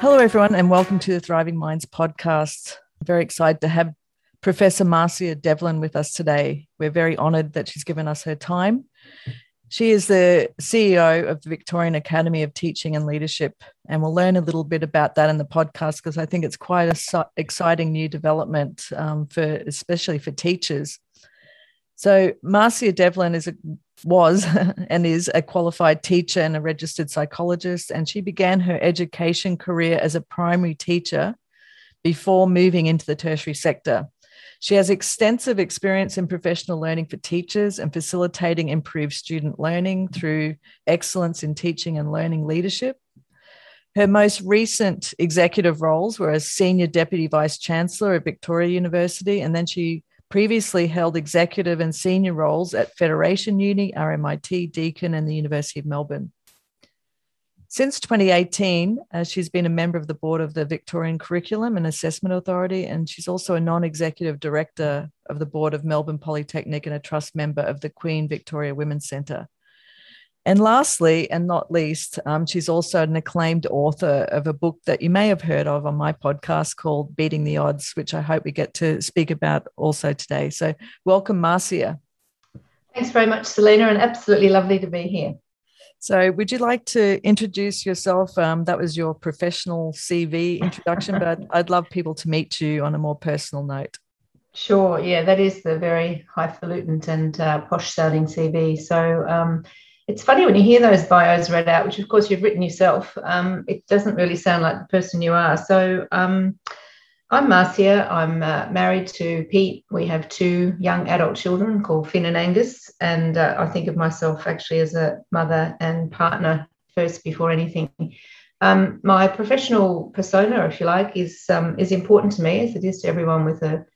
Hello, everyone, and welcome to the Thriving Minds podcast. I'm very excited to have Professor Marcia Devlin with us today. We're very honoured that she's given us her time. She is the CEO of the Victorian Academy of Teaching and Leadership, and we'll learn a little bit about that in the podcast because I think it's quite an exciting new development um, for, especially for teachers. So Marcia Devlin is a, was and is a qualified teacher and a registered psychologist, and she began her education career as a primary teacher before moving into the tertiary sector. She has extensive experience in professional learning for teachers and facilitating improved student learning through excellence in teaching and learning leadership. Her most recent executive roles were as Senior Deputy Vice Chancellor at Victoria University, and then she previously held executive and senior roles at Federation Uni, RMIT, Deakin, and the University of Melbourne. Since 2018, uh, she's been a member of the board of the Victorian Curriculum and Assessment Authority, and she's also a non executive director of the board of Melbourne Polytechnic and a trust member of the Queen Victoria Women's Centre. And lastly, and not least, um, she's also an acclaimed author of a book that you may have heard of on my podcast called Beating the Odds, which I hope we get to speak about also today. So, welcome, Marcia. Thanks very much, Selena, and absolutely lovely to be here. So, would you like to introduce yourself? Um, that was your professional CV introduction, but I'd love people to meet you on a more personal note. Sure. Yeah, that is the very highfalutin and uh, posh sounding CV. So, um, it's funny when you hear those bios read out, which of course you've written yourself. Um, it doesn't really sound like the person you are. So, um, I'm Marcia. I'm uh, married to Pete. We have two young adult children called Finn and Angus. And uh, I think of myself actually as a mother and partner first before anything. Um, my professional persona, if you like, is um, is important to me, as it is to everyone with a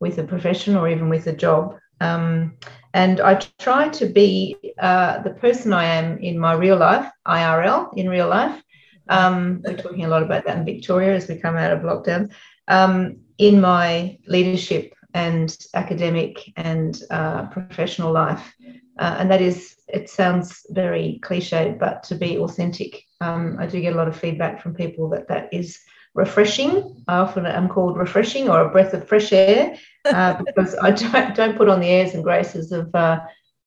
with a profession or even with a job. Um, and I try to be uh, the person I am in my real life, IRL, in real life. Um, we're talking a lot about that in Victoria as we come out of lockdown um, in my leadership and academic and uh, professional life. Uh, and that is, it sounds very cliched, but to be authentic, um, I do get a lot of feedback from people that that is refreshing. I often am called refreshing or a breath of fresh air uh, because I don't, don't put on the airs and graces of, uh,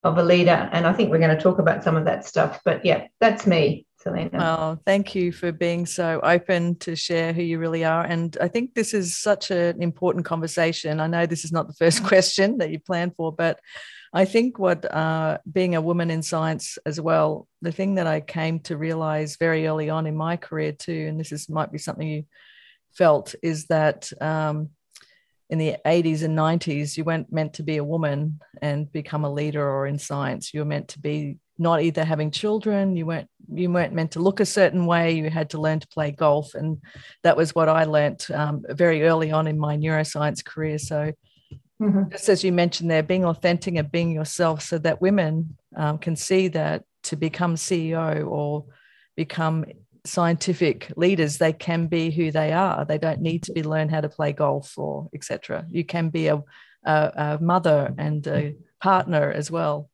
of a leader. And I think we're going to talk about some of that stuff. But yeah, that's me. Selena. Oh, thank you for being so open to share who you really are. And I think this is such an important conversation. I know this is not the first question that you planned for, but I think what uh, being a woman in science as well, the thing that I came to realize very early on in my career too, and this is might be something you felt, is that um, in the 80s and 90s, you weren't meant to be a woman and become a leader or in science. You were meant to be not either having children you weren't you weren't meant to look a certain way you had to learn to play golf and that was what i learnt um, very early on in my neuroscience career so mm-hmm. just as you mentioned there being authentic and being yourself so that women um, can see that to become ceo or become scientific leaders they can be who they are they don't need to be learn how to play golf or etc you can be a, a, a mother and a partner as well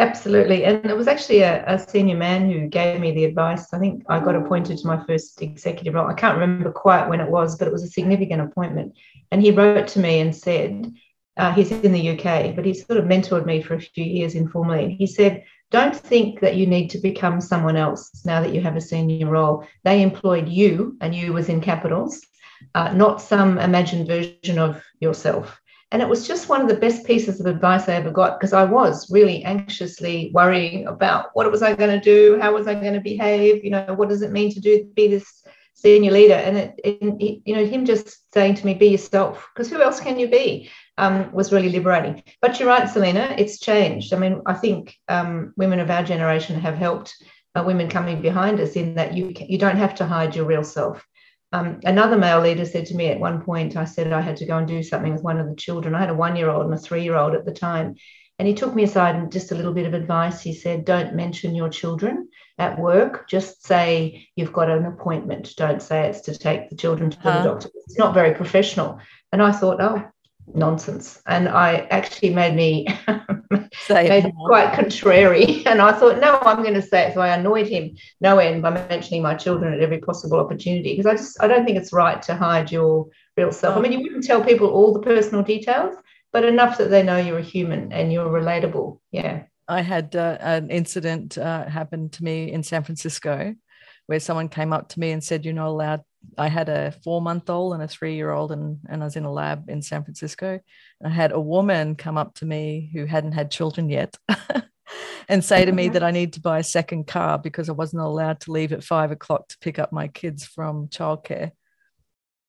Absolutely. And it was actually a, a, senior man who gave me the advice. I think I got appointed to my first executive role. I can't remember quite when it was, but it was a significant appointment. And he wrote to me and said, uh, he's in the UK, but he sort of mentored me for a few years informally. And He said, don't think that you need to become someone else now that you have a senior role. They employed you, and you was in capitals, uh, not some imagined version of yourself. And it was just one of the best pieces of advice I ever got because I was really anxiously worrying about what was I going to do, how was I going to behave, you know, what does it mean to do be this senior leader? And it, it you know, him just saying to me, "Be yourself," because who else can you be? Um, was really liberating. But you're right, Selena, it's changed. I mean, I think um, women of our generation have helped uh, women coming behind us in that you you don't have to hide your real self. Um, another male leader said to me at one point, I said I had to go and do something with one of the children. I had a one year old and a three year old at the time. And he took me aside and just a little bit of advice. He said, Don't mention your children at work. Just say you've got an appointment. Don't say it's to take the children to huh. the doctor. It's not very professional. And I thought, Oh, nonsense. And I actually made me maybe quite contrary. And I thought, no, I'm going to say it. So I annoyed him no end by mentioning my children at every possible opportunity because I just I don't think it's right to hide your real self. I mean, you wouldn't tell people all the personal details, but enough that they know you're a human and you're relatable. Yeah. I had uh, an incident uh, happen to me in San Francisco where someone came up to me and said, You're not allowed. I had a four month old and a three year old, and, and I was in a lab in San Francisco. I had a woman come up to me who hadn't had children yet and say to me that I need to buy a second car because I wasn't allowed to leave at five o'clock to pick up my kids from childcare.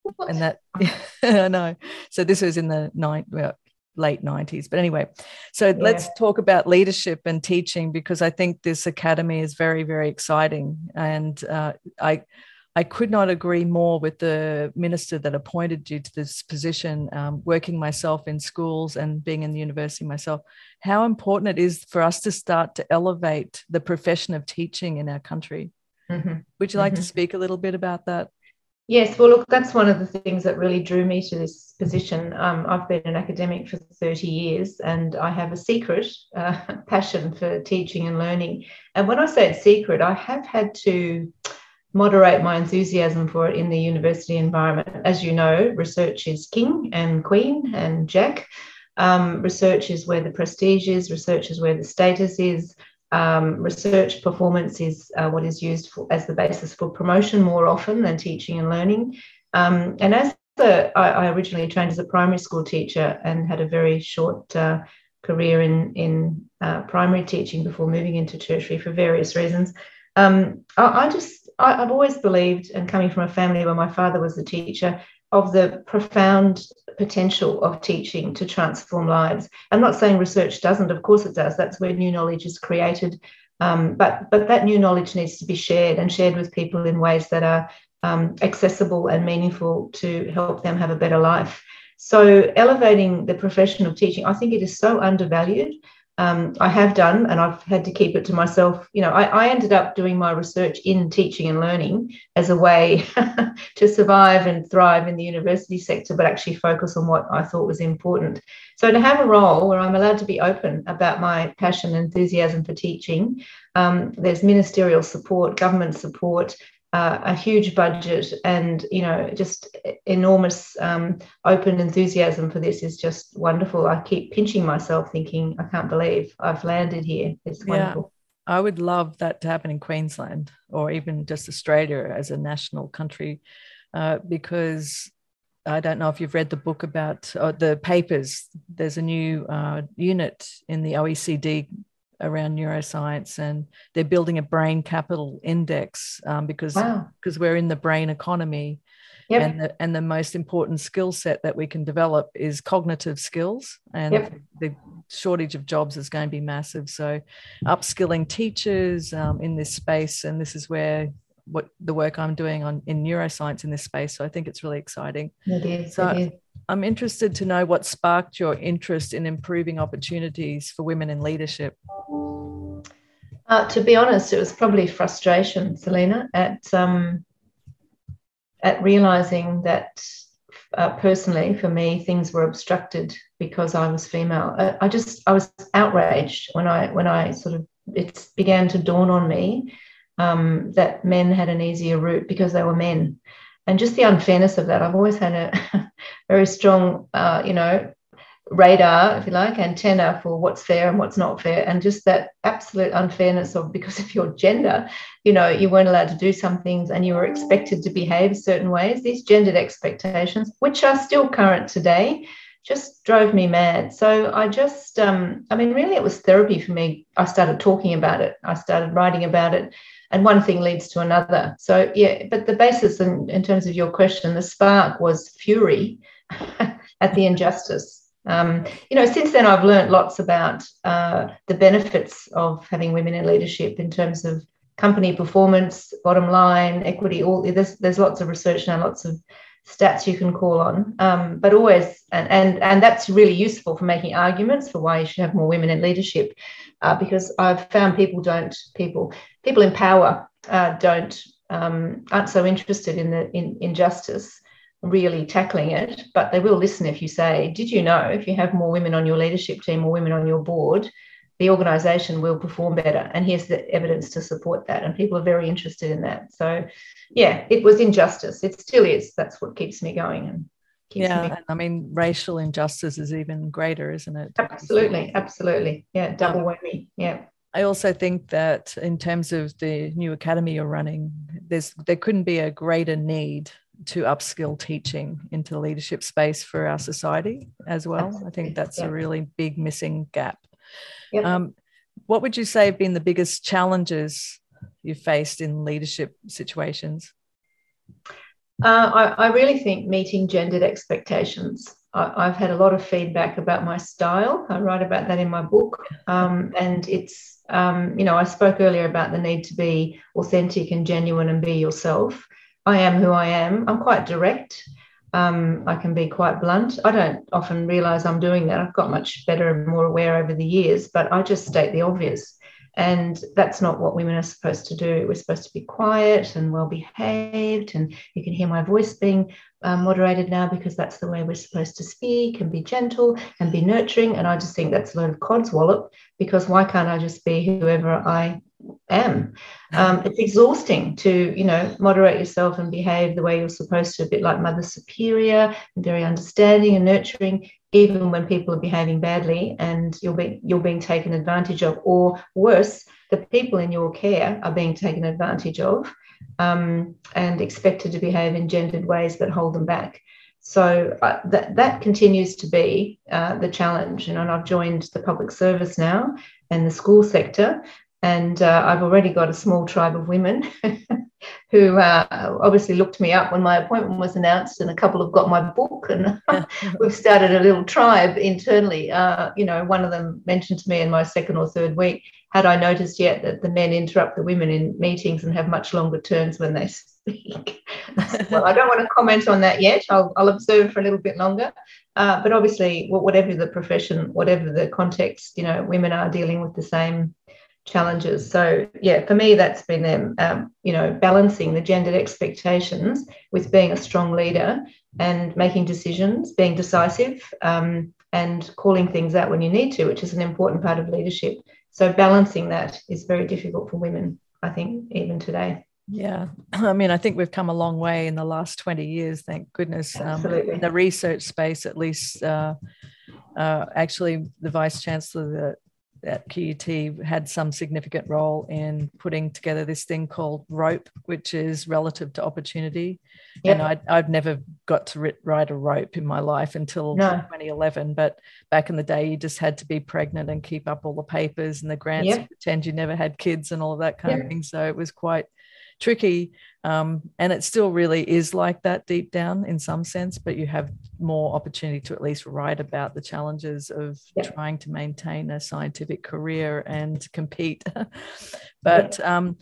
What? And that, I know. So this was in the night, well, late 90s. But anyway, so yeah. let's talk about leadership and teaching because I think this academy is very, very exciting. And uh, I, I could not agree more with the minister that appointed you to this position, um, working myself in schools and being in the university myself, how important it is for us to start to elevate the profession of teaching in our country. Mm-hmm. Would you like mm-hmm. to speak a little bit about that? Yes, well, look, that's one of the things that really drew me to this position. Um, I've been an academic for 30 years and I have a secret uh, passion for teaching and learning. And when I say it's secret, I have had to moderate my enthusiasm for it in the university environment. As you know, research is king and queen and jack. Um, research is where the prestige is, research is where the status is. Um, research performance is uh, what is used for, as the basis for promotion more often than teaching and learning. Um, and as the, I, I, originally trained as a primary school teacher and had a very short uh, career in, in uh, primary teaching before moving into tertiary for various reasons. Um, I, I, just, I, have always believed, and coming from a family where my father was a teacher, of the profound potential of teaching to transform lives. I'm not saying research doesn't, of course it does. That's where new knowledge is created. Um, but, but that new knowledge needs to be shared and shared with people in ways that are um, accessible and meaningful to help them have a better life. So, elevating the profession of teaching, I think it is so undervalued um, I have done, and I've had to keep it to myself. You know, I, I ended up doing my research in teaching and learning as a way to survive and thrive in the university sector, but actually focus on what I thought was important. So, to have a role where I'm allowed to be open about my passion and enthusiasm for teaching, um, there's ministerial support, government support, uh, a huge budget and you know just enormous um, open enthusiasm for this is just wonderful. I keep pinching myself thinking i can't believe i've landed here. It's wonderful. Yeah, i would love that to happen in queensland or even just australia as a national country uh, because I don't know if you've read the book about uh, the papers. There's a new uh, unit in the OECD around neuroscience and they're building a brain capital index um, because wow. because we're in the brain economy yep. and the, and the most important skill set that we can develop is cognitive skills and yep. the shortage of jobs is going to be massive so upskilling teachers um, in this space and this is where what the work I'm doing on in neuroscience in this space. So I think it's really exciting. It is. So it is. I'm interested to know what sparked your interest in improving opportunities for women in leadership. Uh, to be honest, it was probably frustration, Selena, at um, at realizing that uh, personally, for me, things were obstructed because I was female. I, I, just I was outraged when I when I sort of it began to dawn on me um, that men had an easier route because they were men, and just the unfairness of that. I've always had a very strong, uh, you know, radar, if you like, antenna for what's fair and what's not fair, and just that absolute unfairness of because of your gender, you know, you weren't allowed to do some things and you were expected to behave certain ways. These gendered expectations, which are still current today, just drove me mad. So I just, um, I mean, really, it was therapy for me. I started talking about it. I started writing about it and one thing leads to another. So yeah, but the basis in, in terms of your question, the spark was fury at the injustice. Um, you know, since then I've learned lots about uh, the benefits of having women in leadership in terms of company performance, bottom line, equity. All there's there's lots of research now, lots of stats you can call on. Um, but always, and, and and that's really useful for making arguments for why you should have more women in leadership, uh, because I've found people don't people people in power uh, don't um, aren't so interested in the in, in justice. really tackling it, but they will listen if you say, Did you know if you have more women on your leadership team or women on your board, the organization will perform better? And here's the evidence to support that. And people are very interested in that. So, yeah, it was injustice. It still is. That's what keeps me going. And yeah, me- I mean, racial injustice is even greater, isn't it? Absolutely. Absolutely. Yeah, double whammy. Yeah. I also think that in terms of the new academy you're running, there's there couldn't be a greater need to upskill teaching into the leadership space for our society as well. Absolutely. I think that's yeah. a really big missing gap. Um, what would you say have been the biggest challenges you faced in leadership situations? Uh, I, I, really think meeting gendered expectations. I, have had a lot of feedback about my style. I write about that in my book. Um, and it's, um, you know, I spoke earlier about the need to be authentic and genuine and be yourself. I am who I am. I'm quite direct. Um, I can be quite blunt. I don't often realize I'm doing that. I've got much better and more aware over the years, but I just state the obvious. And that's not what women are supposed to do. We're supposed to be quiet and well behaved. And you can hear my voice being um, moderated now because that's the way we're supposed to speak and be gentle and be nurturing. And I just think that's a load of codswallop because why can't I just be whoever I am. Um, it's exhausting to, you know, moderate yourself and behave the way you're supposed to, a bit like Mother Superior, and very understanding and nurturing, even when people are behaving badly and you're being you're being taken advantage of, or worse, the people in your care are being taken advantage of um, and expected to behave in gendered ways that hold them back. So uh, that that continues to be uh, the challenge. You know, and I've joined the public service now and the school sector, and uh, I've already got a small tribe of women who uh, obviously looked me up when my appointment was announced, and a couple have got my book, and we've started a little tribe internally. Uh, you know, one of them mentioned to me in my second or third week, had I noticed yet that the men interrupt the women in meetings and have much longer turns when they speak? well, I don't want to comment on that yet. I'll, I'll observe for a little bit longer. Uh, but obviously, whatever the profession, whatever the context, you know, women are dealing with the same challenges. So yeah, for me, that's been them, um, you know, balancing the gendered expectations with being a strong leader and making decisions, being decisive, um, and calling things out when you need to, which is an important part of leadership. So balancing that is very difficult for women, I think, even today. Yeah, I mean, I think we've come a long way in the last 20 years, thank goodness. Um, in the research space, at least, uh, uh, actually, the vice chancellor at QUT had some significant role in putting together this thing called rope, which is relative to opportunity. Yep. And I'd, I've never got to ride a rope in my life until no. 2011. But back in the day, you just had to be pregnant and keep up all the papers and the grants, yep. pretend you never had kids and all of that kind yep. of thing. So it was quite tricky. Um, and it still really is like that deep down in some sense, but you have more opportunity to at least write about the challenges of yeah. trying to maintain a scientific career and compete. but um,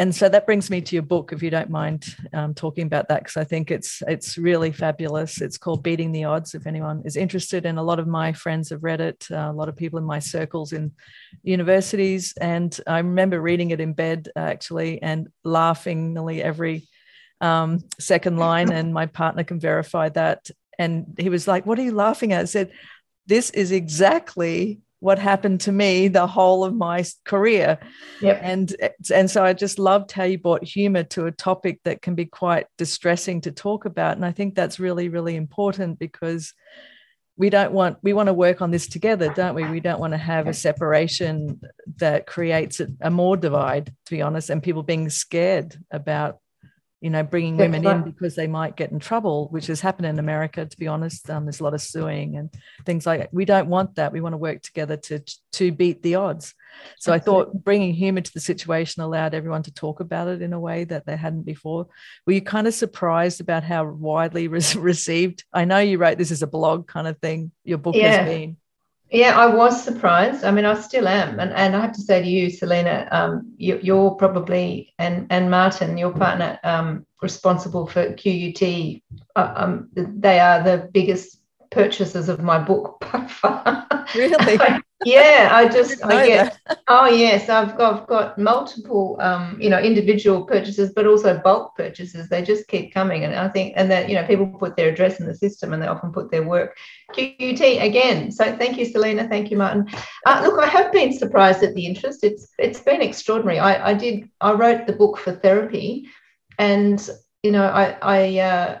and so that brings me to your book, if you don't mind um, talking about that, because I think it's it's really fabulous. It's called Beating the Odds. If anyone is interested, and a lot of my friends have read it, uh, a lot of people in my circles in universities, and I remember reading it in bed actually and laughing nearly every um, second line. And my partner can verify that. And he was like, "What are you laughing at?" I said, "This is exactly what happened to me the whole of my career. Yep. And and so I just loved how you brought humor to a topic that can be quite distressing to talk about. And I think that's really, really important because we don't want we want to work on this together, don't we? We don't want to have a separation that creates a, a more divide, to be honest, and people being scared about you know, bringing women in because they might get in trouble, which has happened in America. To be honest, um, there's a lot of suing and things like that. We don't want that. We want to work together to to beat the odds. So Absolutely. I thought bringing humor to the situation allowed everyone to talk about it in a way that they hadn't before. Were you kind of surprised about how widely re- received? I know you wrote this as a blog kind of thing. Your book yeah. has been. Yeah, I was surprised. I mean, I still am, and and I have to say to you, Selena, um, you, are probably and and Martin, your partner, um, responsible for QUT. Uh, um, they are the biggest purchases of my book by far. Really? yeah, I just I, I get that. oh yes, I've got, I've got multiple um, you know individual purchases, but also bulk purchases. They just keep coming, and I think and that you know people put their address in the system, and they often put their work. QUT again. So thank you, Selena. Thank you, Martin. Uh, look, I have been surprised at the interest. It's it's been extraordinary. I, I did I wrote the book for therapy, and you know I I uh,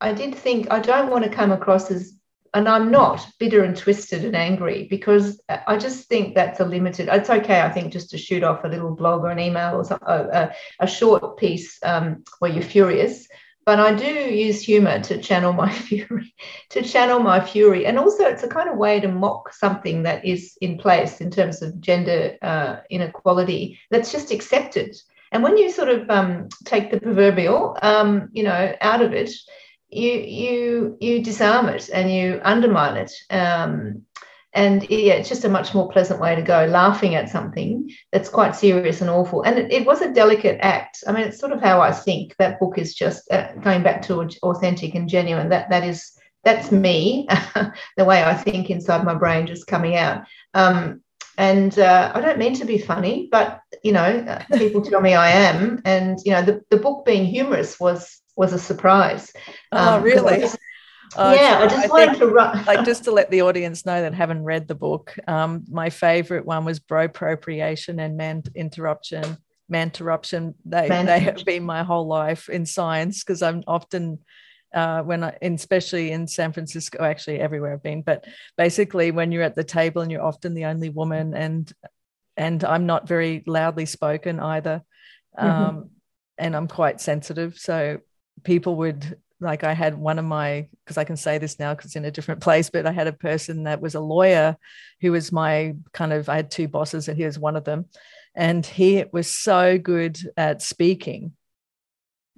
I did think I don't want to come across as and I'm not bitter and twisted and angry because I just think that's a limited. It's okay, I think, just to shoot off a little blog or an email or some, a, a, short piece um, where you're furious. But I do use humor to channel my fury, to channel my fury, and also it's a kind of way to mock something that is in place in terms of gender uh, inequality that's just accepted. And when you sort of um, take the proverbial, um, you know, out of it, you you you disarm it and you undermine it. Um, and yeah, it's just a much more pleasant way to go, laughing at something that's quite serious and awful. And it, it was a delicate act. I mean, it's sort of how I think. That book is just uh, going back to authentic and genuine. That that is that's me, the way I think inside my brain, just coming out. Um, and uh, I don't mean to be funny, but you know, uh, people tell me I am. And you know, the, the book being humorous was was a surprise. Oh, um, really? Just, uh, yeah, I just I wanted to run. like just to let the audience know that haven't read the book. Um, my favorite one was bro appropriation and man interruption. Man interruption. They man they have been my whole life in science because I'm often uh, when I, especially in San Francisco, actually everywhere I've been, but basically when you're at the table and you're often the only woman and and I'm not very loudly spoken either. Mm-hmm. Um, and I'm quite sensitive. So people would like I had one of my because I can say this now because it's in a different place, but I had a person that was a lawyer who was my kind of I had two bosses and he was one of them, and he was so good at speaking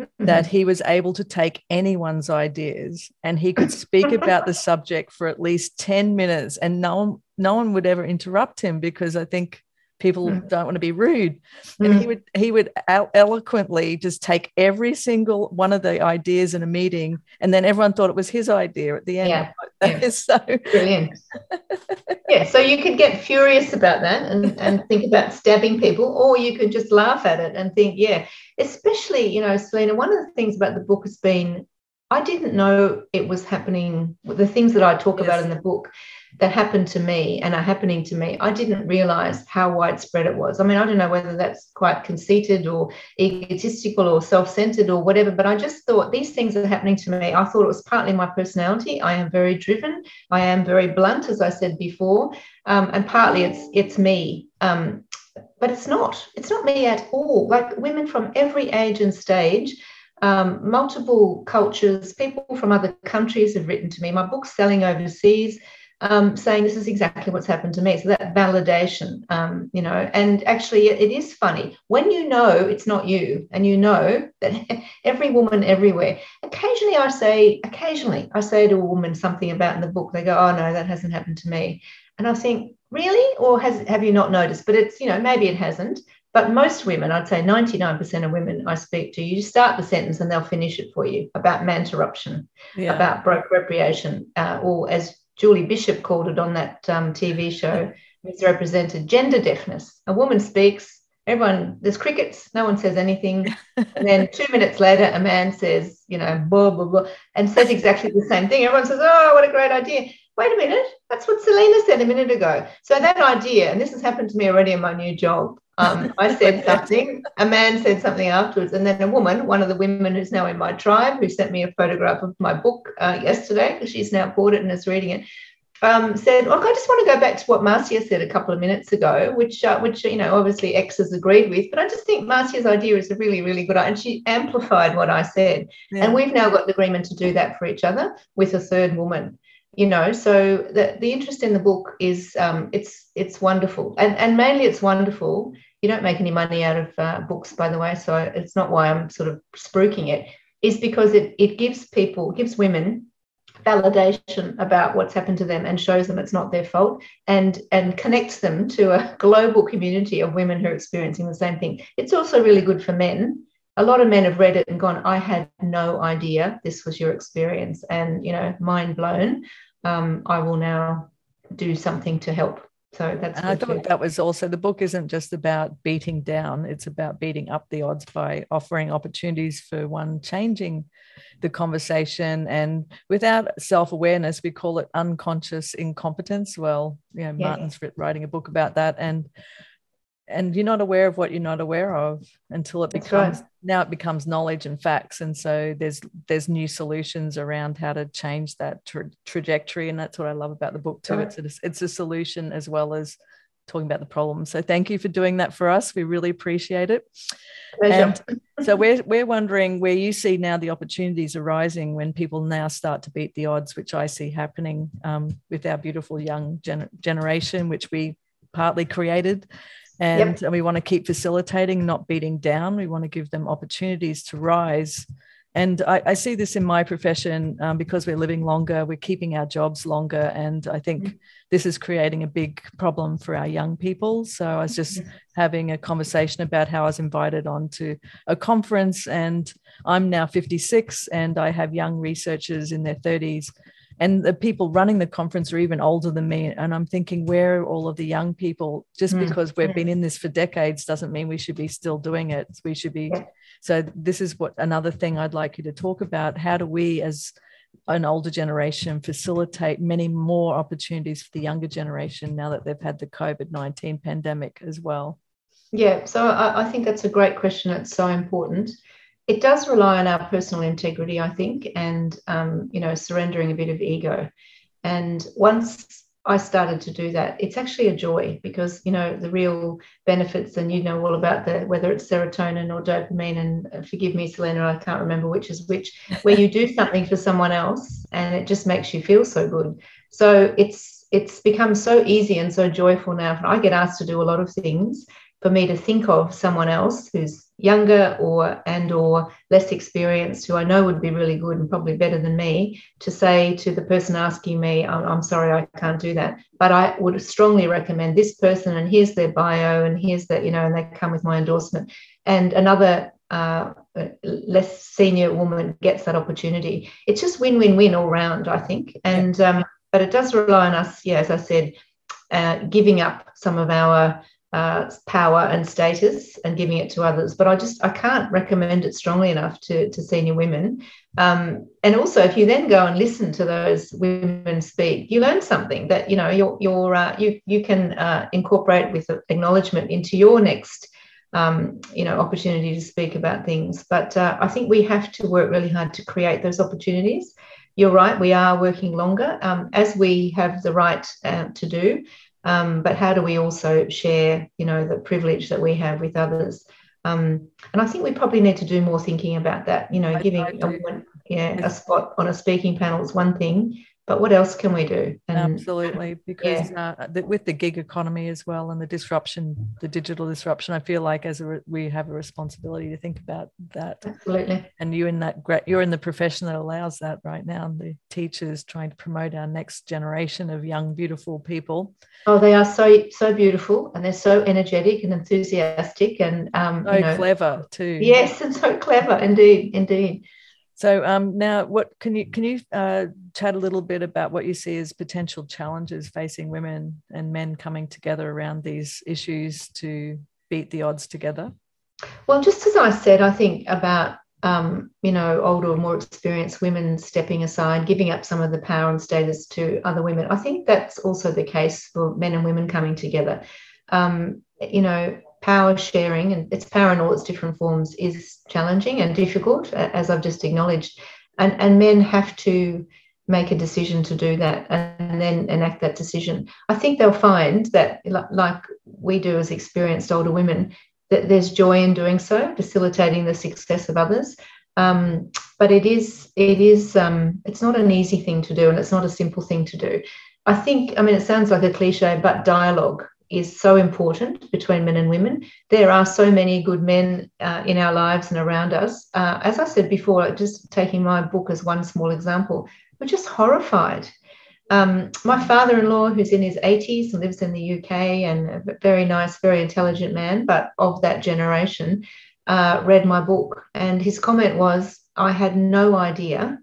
mm-hmm. that he was able to take anyone's ideas and he could speak about the subject for at least 10 minutes and no one no one would ever interrupt him because I think people mm. don't want to be rude mm. and he mm. would he would eloquently just take every single one of the ideas in a meeting and then everyone thought it was his idea at the end yeah, yeah. so brilliant yeah so you could get furious about that and, and think about stabbing people or you could just laugh at it and think yeah especially you know selena one of the things about the book has been I didn't know it was happening. The things that I talk yes. about in the book that happened to me and are happening to me, I didn't realize how widespread it was. I mean, I don't know whether that's quite conceited or egotistical or self centered or whatever, but I just thought these things are happening to me. I thought it was partly my personality. I am very driven. I am very blunt, as I said before, um, and partly it's it's me. Um, but it's not. It's not me at all. Like women from every age and stage um, multiple cultures, people from other countries have written to me. My book's selling overseas um, saying this is exactly what's happened to me. So that validation, um, you know, and actually it is funny when you know it's not you and you know that every woman everywhere, occasionally I say, occasionally I say to a woman something about in the book, they go, oh no, that hasn't happened to me. And I think, really? Or has have you not noticed? But it's, you know, maybe it hasn't. But most women, I'd say 99% of women I speak to, you start the sentence and they'll finish it for you about man interruption, yeah. about bro appropriation, uh, or as Julie Bishop called it on that um, TV show, misrepresented gender deafness. A woman speaks, everyone, there's crickets, no one says anything. and then two minutes later, a man says, you know, blah, blah, blah, and says exactly the same thing. Everyone says, oh, what a great idea. Wait a minute, that's what Selena said a minute ago. So that idea, and this has happened to me already in my new job, um, I said something, a man said something afterwards, and then a woman, one of the women who's now in my tribe, who sent me a photograph of my book uh, yesterday because she's now bought it and is reading it, um, said, "Look, I just want to go back to what Marcia said a couple of minutes ago, which, uh, which you know, obviously X has agreed with, but I just think Marcia's idea is a really, really good idea, and she amplified what I said, yeah. and we've now got the agreement to do that for each other with a third woman." you know so the, the interest in the book is um, it's it's wonderful and and mainly it's wonderful you don't make any money out of uh, books by the way so it's not why i'm sort of spruiking it is because it it gives people gives women validation about what's happened to them and shows them it's not their fault and and connects them to a global community of women who are experiencing the same thing it's also really good for men a lot of men have read it and gone i had no idea this was your experience and you know mind blown um, I will now do something to help. So that's. And I thought too. that was also the book isn't just about beating down; it's about beating up the odds by offering opportunities for one changing the conversation and without self-awareness we call it unconscious incompetence well you know yeah. martin's writing a book about that and and you're not aware of what you're not aware of until it That's becomes right. now it becomes knowledge and facts. And so there's there's new solutions around how to change that tra- trajectory. And that's what i love about the book too. Right. it's a, it's a solution as well as talking about the problem. So thank you for doing that for us. We really appreciate it. Pleasure. and so we're, we're wondering where you see now the opportunities arising when people now start to beat the odds which i see happening um, with our beautiful young gen- generation which we partly created and, yep. we want to keep facilitating not beating down we want to give them opportunities to rise and I, I see this in my profession um, because we're living longer we're keeping our jobs longer and i think mm-hmm. this is creating a big problem for our young people so i was just mm-hmm. having a conversation about how i was invited onto a conference and i'm now 56 and i have young researchers in their 30s and the people running the conference are even older than me. And i'm thinking where are all of the young people? Just mm. because we've been in this for decades doesn't mean we should be still doing it. We should be so this is what another thing i'd like you to talk about. How do we as an older generation facilitate many more opportunities for the younger generation now that they've had the covid-19 pandemic as well? Yeah so I, I think that's a great question. It's so important it does rely on our personal integrity, I think, and um, you know, surrendering a bit of ego. And once I started to do that, it's actually a joy because you know the real benefits, and you know all about the whether it's serotonin or dopamine. And uh, forgive me, Selena, I can't remember which is which. Where you do something for someone else, and it just makes you feel so good. So it's it's become so easy and so joyful now. I get asked to do a lot of things for me to think of someone else who's younger or and or less experienced who I know would be really good and probably better than me to say to the person asking me I'm, I'm, sorry I can't do that. But I would strongly recommend this person and here's their bio and here's that you know and they come with my endorsement. And another uh, less senior woman gets that opportunity. It's just win-win-win all round I think. And um, but it does rely on us yeah as I said uh, giving up some of our uh, power and status and giving it to others. But I just I can't recommend it strongly enough to, to senior women. Um, and also, if you then go and listen to those women speak, you learn something that you know you're, you're uh, you you can uh, incorporate with acknowledgement into your next. Um, you know, opportunity to speak about things, but uh, I think we have to work really hard to create those opportunities. You're right; we are working longer um, as we have the right uh, to do um, but how do we also share you know the privilege that we have with others? Um, and i think we probably need to do more thinking about that you know I, giving I a, yeah, a spot on a speaking panel is one thing but what else can we do? And, Absolutely, because yeah. uh, the, with the gig economy as well and the disruption, the digital disruption, I feel like as a re- we have a responsibility to think about that. Absolutely. And you in that great, you're in the profession that allows that right now. The teachers trying to promote our next generation of young, beautiful people. Oh, they are so so beautiful, and they're so energetic and enthusiastic, and um, so you know, clever too. Yes, and so clever, indeed, indeed. So um, now, what can you can you uh, chat a little bit about what you see as potential challenges facing women and men coming together around these issues to beat the odds together? Well, just as I said, I think about um, you know older or more experienced women stepping aside, giving up some of the power and status to other women. I think that's also the case for men and women coming together. Um, you know, power sharing and its power in all its different forms is challenging and difficult, as I've just acknowledged. And, and men have to make a decision to do that and then enact that decision. I think they'll find that, like we do as experienced older women, that there's joy in doing so, facilitating the success of others. Um, but it is, it is, um, it's not an easy thing to do, and it's not a simple thing to do. I think, I mean, it sounds like a cliche, but dialogue is so important between men and women. There are so many good men uh, in our lives and around us. Uh, as I said before, just taking my book as one small example, we're just horrified. Um, my father in law, who's in his 80s and lives in the UK, and a very nice, very intelligent man, but of that generation, uh, read my book. And his comment was, I had no idea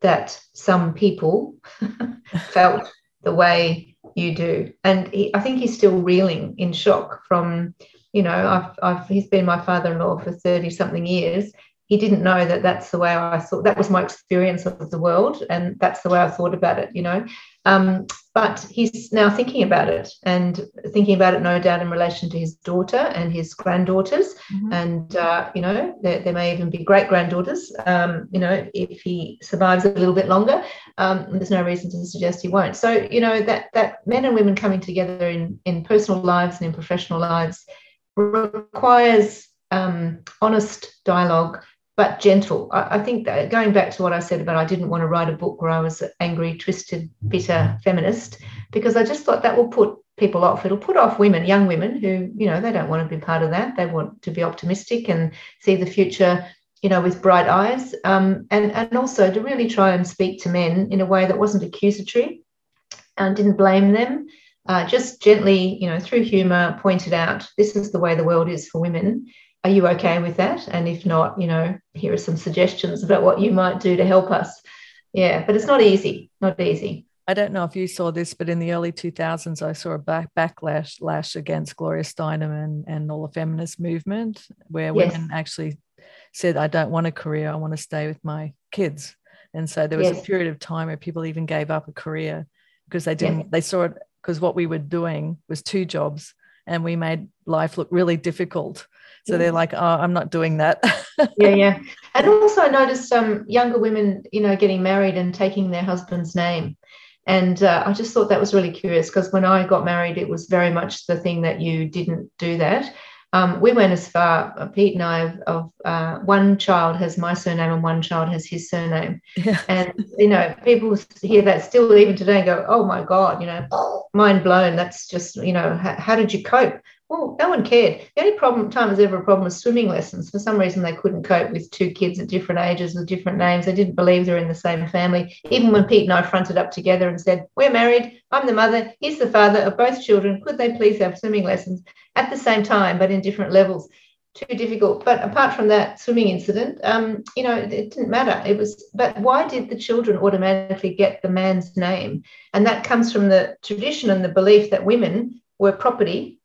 that some people felt the way you do. And he, I think he's still reeling in shock from, you know, I've, I've, he's been my father in law for 30 something years he didn't know that that's the way I thought. That was my experience of the world, and that's the way I thought about it. You know, um, but he's now thinking about it and thinking about it, no doubt, in relation to his daughter and his granddaughters, mm-hmm. and uh, you know, there, there, may even be great granddaughters. Um, you know, if he survives a little bit longer, um, there's no reason to suggest he won't. So, you know, that that men and women coming together in in personal lives and in professional lives requires um, honest dialogue but gentle. I, I, think that going back to what I said about I didn't want to write a book where I was an angry, twisted, bitter feminist, because I just thought that will put people off. It'll put off women, young women who, you know, they don't want to be part of that. They want to be optimistic and see the future, you know, with bright eyes. Um, and, and also to really try and speak to men in a way that wasn't accusatory and didn't blame them. Uh, just gently, you know, through humor, pointed out this is the way the world is for women are you okay with that? And if not, you know, here are some suggestions about what you might do to help us. Yeah, but it's not easy, not easy. I don't know if you saw this, but in the early 2000s, I saw a back, backlash lash against Gloria Steinem and, and all the feminist movement, where yes. women actually said, I don't want a career, I want to stay with my kids. And so there was yes. a period of time where people even gave up a career because they didn't, yes. they saw it because what we were doing was two jobs and we made life look really difficult so they're like, oh, I'm not doing that. yeah, yeah. And also, I noticed um, younger women, you know, getting married and taking their husband's name. And uh, I just thought that was really curious because when I got married, it was very much the thing that you didn't do that. Um, we went as far, uh, Pete and I, of, of uh, one child has my surname and one child has his surname. Yeah. And, you know, people hear that still even today and go, oh my God, you know, mind blown. That's just, you know, how, how did you cope? Well, no one cared. The only problem time was ever a problem was swimming lessons. For some reason, they couldn't cope with two kids at different ages with different names. They didn't believe they were in the same family. Even when Pete and I fronted up together and said, "We're married. I'm the mother. He's the father of both children. Could they please have swimming lessons at the same time, but in different levels?" Too difficult. But apart from that swimming incident, um, you know, it, it didn't matter. It was. But why did the children automatically get the man's name? And that comes from the tradition and the belief that women were property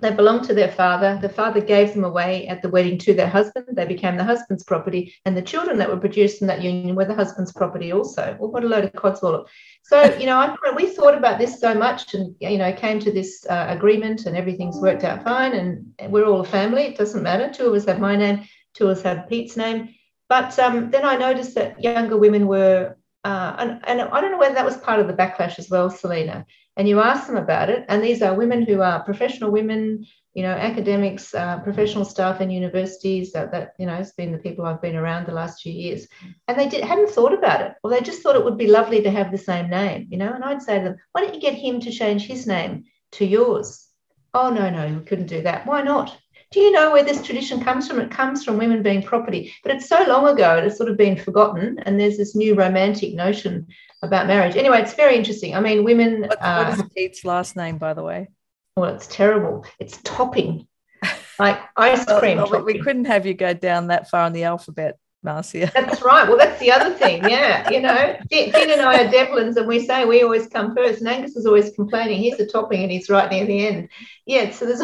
they belonged to their father. The father gave them away at the wedding to their husband. They became the husband's property, and the children that were produced in that union were the husband's property also. Well, what a load of codswallop! So you know, I, we thought about this so much, and you know, came to this uh, agreement, and everything's worked out fine, and we're all a family. It doesn't matter. Two of us have my name. Two of us have Pete's name. But um, then I noticed that younger women were, uh, and, and I don't know whether that was part of the backlash as well, Selena and you ask them about it. And these are women who are professional women, you know, academics, uh, professional staff in universities. That, that you know has been the people I've been around the last few years, and they did, hadn't thought about it, or they just thought it would be lovely to have the same name, you know. And I'd say to them, why don't you get him to change his name to yours? Oh no, no, we couldn't do that. Why not? Do you know where this tradition comes from? It comes from women being property, but it's so long ago, it has sort of been forgotten. And there's this new romantic notion about marriage. Anyway, it's very interesting. I mean, women. What, uh, what is Pete's last name, by the way? Well, it's terrible. It's topping, like ice cream. well, well, we couldn't have you go down that far in the alphabet. Marcia. That's right. Well, that's the other thing. Yeah. You know, Finn and I are Devlins and we say we always come first. And Angus is always complaining he's the topping and he's right near the end. Yeah. So there's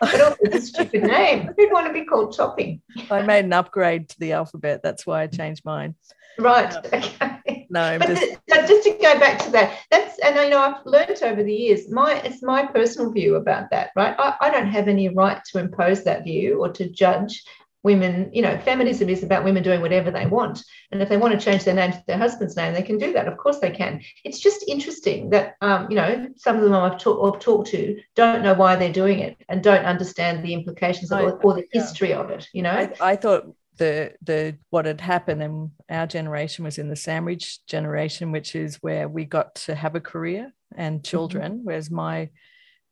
but also a stupid name. Who'd want to be called topping? I made an upgrade to the alphabet. That's why I changed mine. Right. Uh, okay. No, but just, just to go back to that, that's and I know I've learned over the years. My it's my personal view about that. Right. I, I don't have any right to impose that view or to judge women, you know, feminism is about women doing whatever they want. And if they want to change their name to their husband's name, they can do that. Of course they can. It's just interesting that, um, you know, some of them I've, I've, talked to don't know why they're doing it and don't understand the implications of, or, or the history of it, you know. I, I thought the the what had happened and our generation was in the sandwich generation which is where we got to have a career and children mm-hmm. whereas my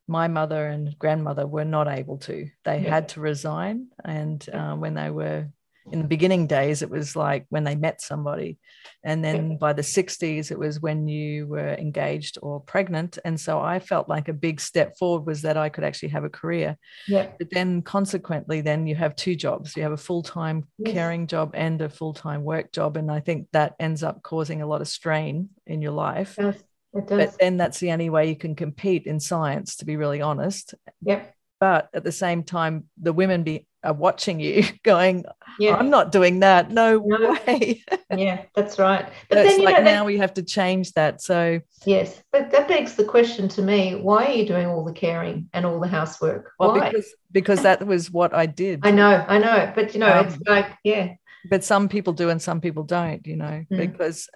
my mother and grandmother were not able to. They yeah. had to resign, and uh, when they were in the beginning days, it was like when they met somebody. And then by the 60s, it was when you were engaged or pregnant. And so I felt like a big step forward was that I could actually have a career. Yeah. But then consequently, then you have two jobs. You have a full-time Yes. caring job and a full-time work job. And I think that ends up causing a lot of strain in your life. It does. It does. But then that's the only way you can compete in science, to be really honest. yep. But at the same time, the women be are watching you going, Yeah. I'm not doing that. No, No. way. yeah, that's right. But it's then you like know, that- now we have to change that. So yes, but that begs the question to me: Why are you doing all the caring and all the housework? well, Why? because because that was what I did. I know, I know, but you know, Um, it's like, yeah, but some people do and some people don't, you know, Mm. because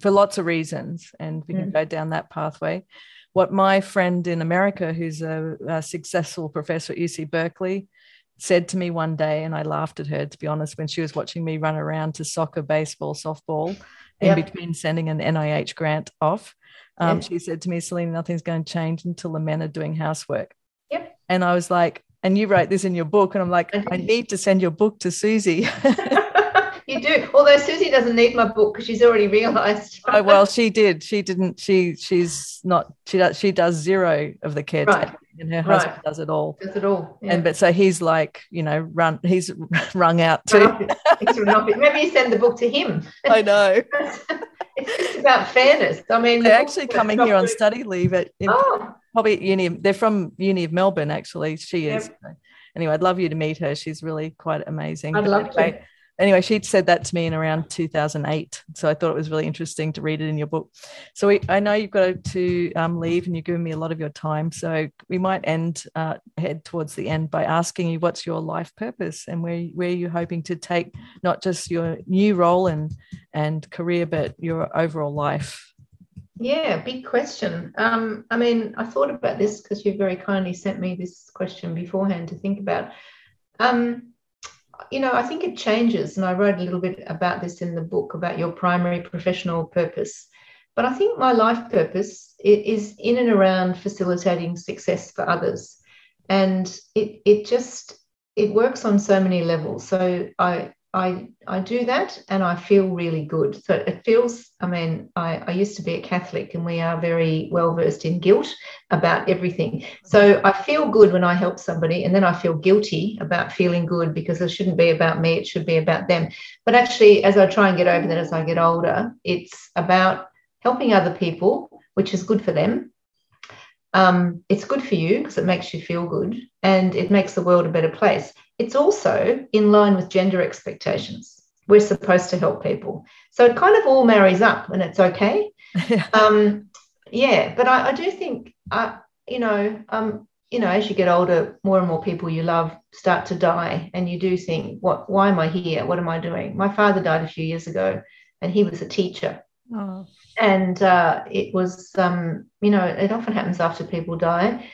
for lots of reasons. And we can Mm. go down that pathway. What my friend in America, who's a, a successful professor at UC Berkeley, said to me one day, and I laughed at her, to be honest, when she was watching me run around to soccer, baseball, softball, in Yep. between sending an NIH grant off. Um. She said to me, Selena, nothing's going to change until the men are doing housework. Yep. And I was like, and you write this in your book, and I'm like, I need to send your book to Susie. you do. Although Susie doesn't need my book because she's already realised. oh well she did she didn't she she's not she does she does zero of the caretaking Right. and her Right. husband does it all does it all. Yeah. and but so he's like you know run he's wrung out too It's run off it. Maybe you send the book to him. i know it's just about fairness. I mean, they're actually coming here on study leave at in, Oh, probably at uni they're from uni of melbourne actually she Yep. is anyway i'd love you to meet her she's really quite amazing I'd But love anyway, to. Anyway, she'd said that to me in around 2008. So I thought it was really interesting to read it in your book. So we, I know you've got to um, leave and you're giving me a lot of your time. So we might end, uh, head towards the end by asking you what's your life purpose and where, where you're hoping to take not just your new role and, and career, but your overall life. Yeah, big question. Um, I mean, I thought about this because you very kindly sent me this question beforehand to think about. Um, you know, I think it changes, and I wrote a little bit about this in the book about your primary professional purpose. But I think my life purpose is in and around facilitating success for others, and it it just it works on so many levels. So I I I do that and I feel really good. So it feels, I mean, I, I used to be a Catholic and we are very well versed in guilt about everything. So I feel good when I help somebody and then I feel guilty about feeling good because it shouldn't be about me, it should be about them. But actually, as I try and get over that as I get older, it's about helping other people, which is good for them. Um, it's good for you because it makes you feel good and it makes the world a better place it's also in line with gender expectations. We're supposed to help people. So it kind of all marries up and it's okay. yeah. Um, yeah, but I, I do think, uh, you know, um, you know, as you get older, more and more people you love start to die, and you do think, "What? Why am I here? What am I doing?" My father died a few years ago, and he was a teacher, Oh, and uh, it was, um, you know, it often happens after people die.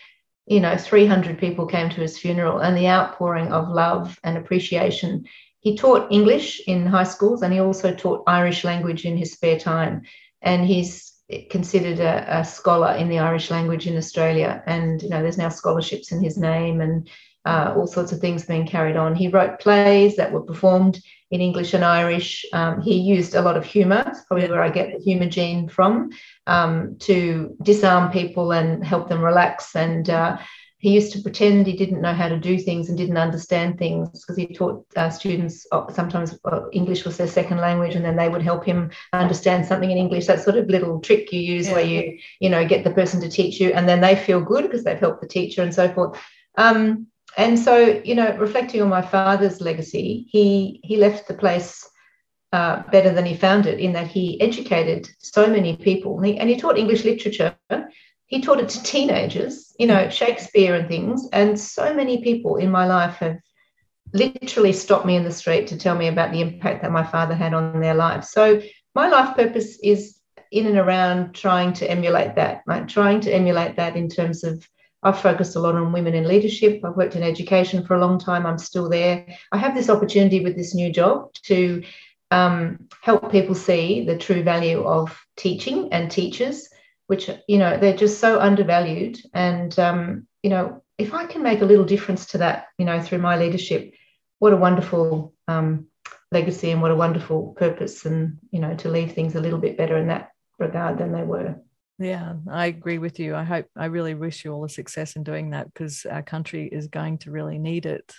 You know 300 people came to his funeral and the outpouring of love and appreciation. He taught english in high schools and he also taught irish language in his spare time. And he's considered a, a scholar in the irish language in australia. And you know there's now scholarships in his name and uh, all sorts of things being carried on. He wrote plays that were performed in english and irish um, he used a lot of humor it's probably where i get the humor gene from um, to disarm people and help them relax. And uh, he used to pretend he didn't know how to do things and didn't understand things because he taught uh, students uh, sometimes uh, English was their second language, and then they would help him understand something in English. That sort of little trick you use Yeah. where you you know get the person to teach you, and then they feel good because they've helped the teacher and so forth. Um, and so, you know, reflecting on my father's legacy, he he left the place uh, better than he found it in that he educated so many people and he, and he taught English literature. He taught it to teenagers, you know, Shakespeare and things. And so many people in my life have literally stopped me in the street to tell me about the impact that my father had on their lives. So my life purpose is in and around trying to emulate that, right? Trying to emulate that in terms of I've focused a lot on women in leadership. I've worked in education for a long time. I'm still there. I have this opportunity with this new job to um, help people see the true value of teaching and teachers, which, you know, they're just so undervalued. And, um, you know, if I can make a little difference to that, you know, through my leadership, what a wonderful um, legacy and what a wonderful purpose and you know to leave things a little bit better in that regard than they were yeah i agree with you i hope i really wish you all the success in doing that because our country is going to really need it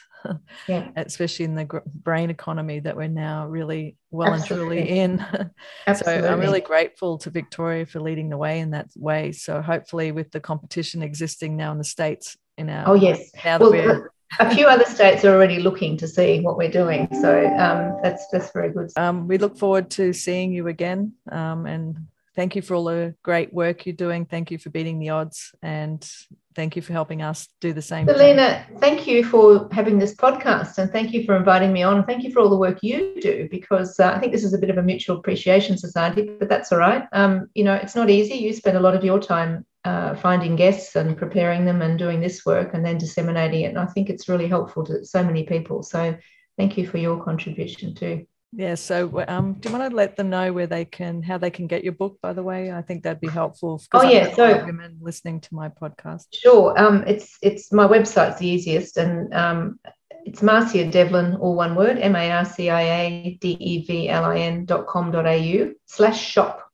yeah. especially in the brain economy that we're now really well Absolutely. and truly in Absolutely. so i'm really grateful to victoria for leading the way in that way so hopefully with the competition existing now in the states in our oh yes now well, we're a few other states are already looking to see what we're doing. So um, that's that's very good. Um, we look forward to seeing you again. Um, and thank you for all the great work you're doing. Thank you for beating the odds, and thank you for helping us do the same. Selena, thank you for having this podcast, and thank you for inviting me on. And Thank you for all the work you do, because uh, I think this is a bit of a mutual appreciation society, but that's all right. Um, you know, it's not easy. You spend a lot of your time uh, finding guests and preparing them and doing this work and then disseminating it. And I think it's really helpful to so many people. So thank you for your contribution too. Yeah. So, um, do you want to let them know where they can, how they can get your book? By the way, I think that'd be helpful. Oh yeah. So women listening to my podcast. Sure. Um, it's it's my website's the easiest, and um, it's Marcia Devlin, all one word, M A R C I A D E V L I N dot com dot au slash shop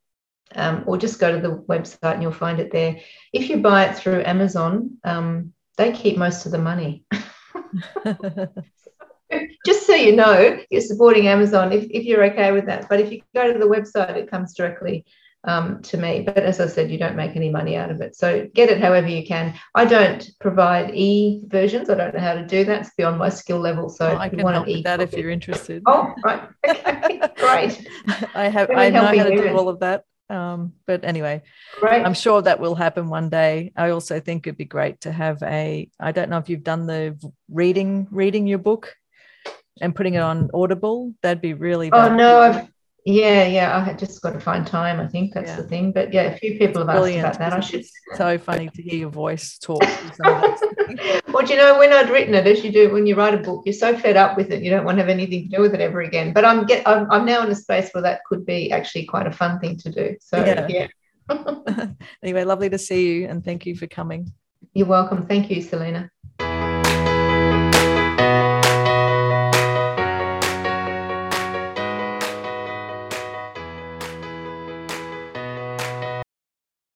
um, or just go to the website and you'll find it there. If you buy it through Amazon, um, they keep most of the money. just so you know, you're supporting Amazon if, if you're okay with that. But if you go to the website, it comes directly um, to me. But as I said, you don't make any money out of it. So get it however you can. I don't provide e versions. I don't know how to do that. It's beyond my skill level. So oh, I can help with that if you're interested. Oh, right. Okay. Great. I have. I know how to do all of that. Um, but anyway, right. I'm sure that will happen one day. I also think it'd be great to have a. I don't know if you've done the reading reading your book and putting it on Audible. That'd be really. Oh no, I've yeah, yeah. I just got to find time. I think that's yeah. the thing. But yeah, a few people have Brilliant. asked about that. I should. So funny to hear your voice talk. well, do you know when I'd written it, as you do when you write a book, you're so fed up with it, you don't want to have anything to do with it ever again. But I'm get I'm, I'm now in a space where that could be actually quite a fun thing to do. So yeah. yeah. anyway, lovely to see you, and thank you for coming. You're welcome. Thank you, Selena.